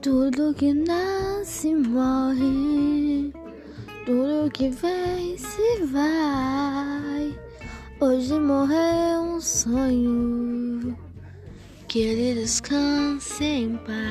Tudo que nasce morre, tudo que vem se vai. Hoje morreu um sonho, que ele descanse em paz.